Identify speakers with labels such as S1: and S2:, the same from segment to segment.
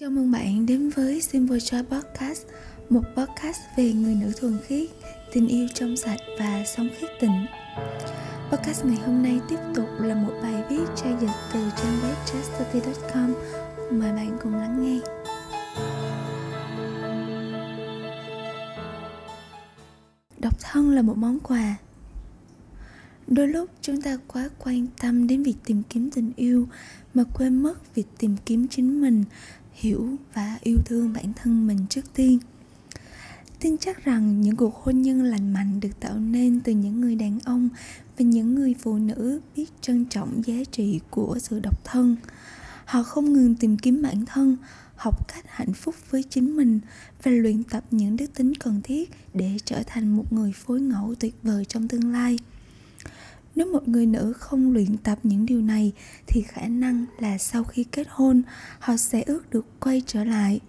S1: Chào mừng bạn đến với Simple Joy Podcast, một podcast về người nữ thuần khiết, tình yêu trong sạch và sống khiết tịnh. Podcast ngày hôm nay tiếp tục là một bài viết tra dịch từ trang web chastity.com. Mời bạn cùng lắng nghe. Độc thân là một món quà đôi lúc chúng ta quá quan tâm đến việc tìm kiếm tình yêu mà quên mất việc tìm kiếm chính mình, hiểu và yêu thương bản thân mình trước tiên. Tin chắc rằng những cuộc hôn nhân lành mạnh được tạo nên từ những người đàn ông và những người phụ nữ biết trân trọng giá trị của sự độc thân. Họ không ngừng tìm kiếm bản thân, học cách hạnh phúc với chính mình và luyện tập những đức tính cần thiết để trở thành một người phối ngẫu tuyệt vời trong tương lai nếu một người nữ không luyện tập những điều này, thì khả năng là sau khi kết hôn, họ sẽ ước được quay trở lại.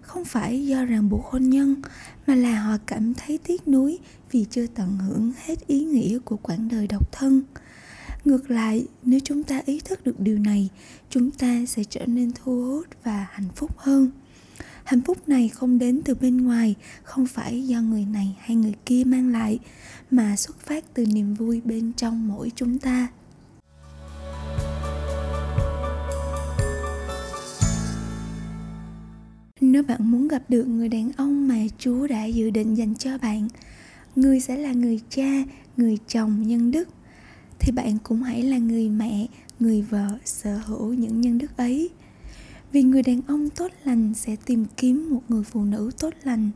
S1: Không phải do ràng buộc hôn nhân, mà là họ cảm thấy tiếc nuối vì chưa tận hưởng hết ý nghĩa của quãng đời độc thân. Ngược lại, nếu chúng ta ý thức được điều này, chúng ta sẽ trở nên thu hút và hạnh phúc hơn hạnh phúc này không đến từ bên ngoài, không phải do người này hay người kia mang lại, mà xuất phát từ niềm vui bên trong mỗi chúng ta. Nếu bạn muốn gặp được người đàn ông mà chúa đã dự định dành cho bạn, người sẽ là người cha, người chồng nhân đức, thì bạn cũng hãy là người mẹ, người vợ sở hữu những nhân đức ấy vì người đàn ông tốt lành sẽ tìm kiếm một người phụ nữ tốt lành.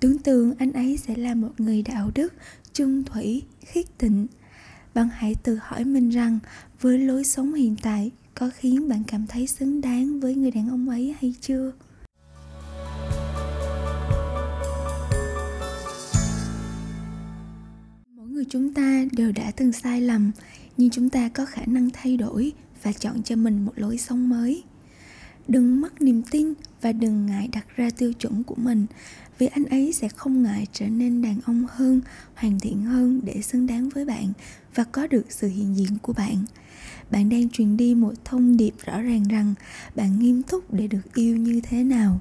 S1: Tưởng tượng anh ấy sẽ là một người đạo đức chung thủy, khiết tịnh. Bạn hãy tự hỏi mình rằng, với lối sống hiện tại, có khiến bạn cảm thấy xứng đáng với người đàn ông ấy hay chưa? Mỗi người chúng ta đều đã từng sai lầm, nhưng chúng ta có khả năng thay đổi và chọn cho mình một lối sống mới đừng mất niềm tin và đừng ngại đặt ra tiêu chuẩn của mình, vì anh ấy sẽ không ngại trở nên đàn ông hơn, hoàn thiện hơn để xứng đáng với bạn và có được sự hiện diện của bạn. Bạn đang truyền đi một thông điệp rõ ràng rằng bạn nghiêm túc để được yêu như thế nào.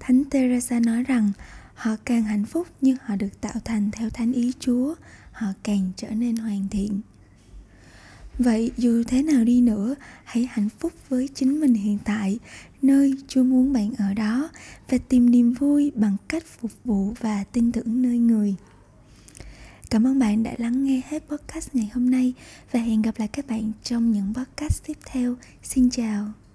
S1: Thánh teresa nói rằng họ càng hạnh phúc nhưng họ được tạo thành theo thánh ý chúa. Họ càng trở nên hoàn thiện. Vậy dù thế nào đi nữa, hãy hạnh phúc với chính mình hiện tại, nơi chúa muốn bạn ở đó, và tìm niềm vui bằng cách phục vụ và tin tưởng nơi người. Cảm ơn bạn đã lắng nghe hết podcast ngày hôm nay, và hẹn gặp lại các bạn trong những podcast tiếp theo. Xin chào!